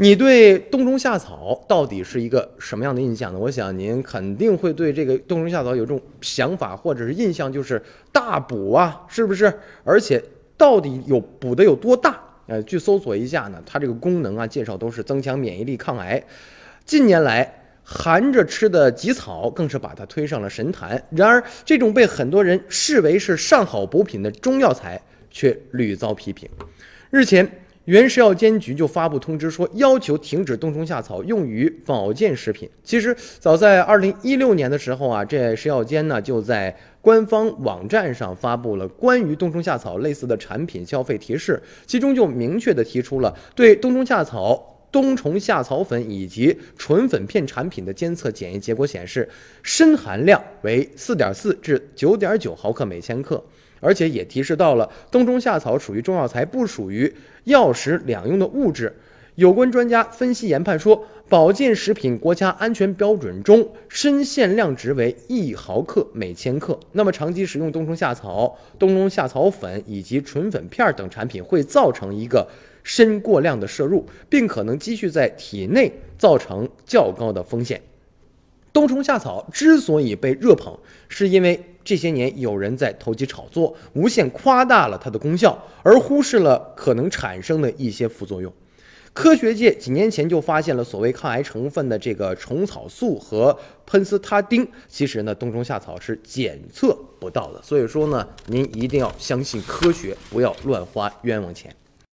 你对冬虫夏草到底是一个什么样的印象呢？我想您肯定会对这个冬虫夏草有这种想法或者是印象，就是大补啊，是不是？而且到底有补的有多大？呃，去搜索一下呢，它这个功能啊，介绍都是增强免疫力、抗癌。近年来，含着吃的吉草更是把它推上了神坛。然而，这种被很多人视为是上好补品的中药材，却屡遭批评。日前，原食药监局就发布通知说，要求停止冬虫夏草用于保健食品。其实，早在二零一六年的时候啊，这食药监呢就在官方网站上发布了关于冬虫夏草类似的产品消费提示，其中就明确的提出了对冬虫夏草、冬虫夏草粉以及纯粉片产品的监测检验结果显示，砷含量为四点四至九点九毫克每千克。而且也提示到了冬虫夏草属于中药材，不属于药食两用的物质。有关专家分析研判说，保健食品国家安全标准中砷限量值为一毫克每千克。那么长期食用冬虫夏草、冬虫夏草粉以及纯粉片等产品，会造成一个砷过量的摄入，并可能积蓄在体内，造成较高的风险。冬虫夏草之所以被热捧，是因为这些年有人在投机炒作，无限夸大了它的功效，而忽视了可能产生的一些副作用。科学界几年前就发现了所谓抗癌成分的这个虫草素和喷斯他汀，其实呢，冬虫夏草是检测不到的。所以说呢，您一定要相信科学，不要乱花冤枉钱。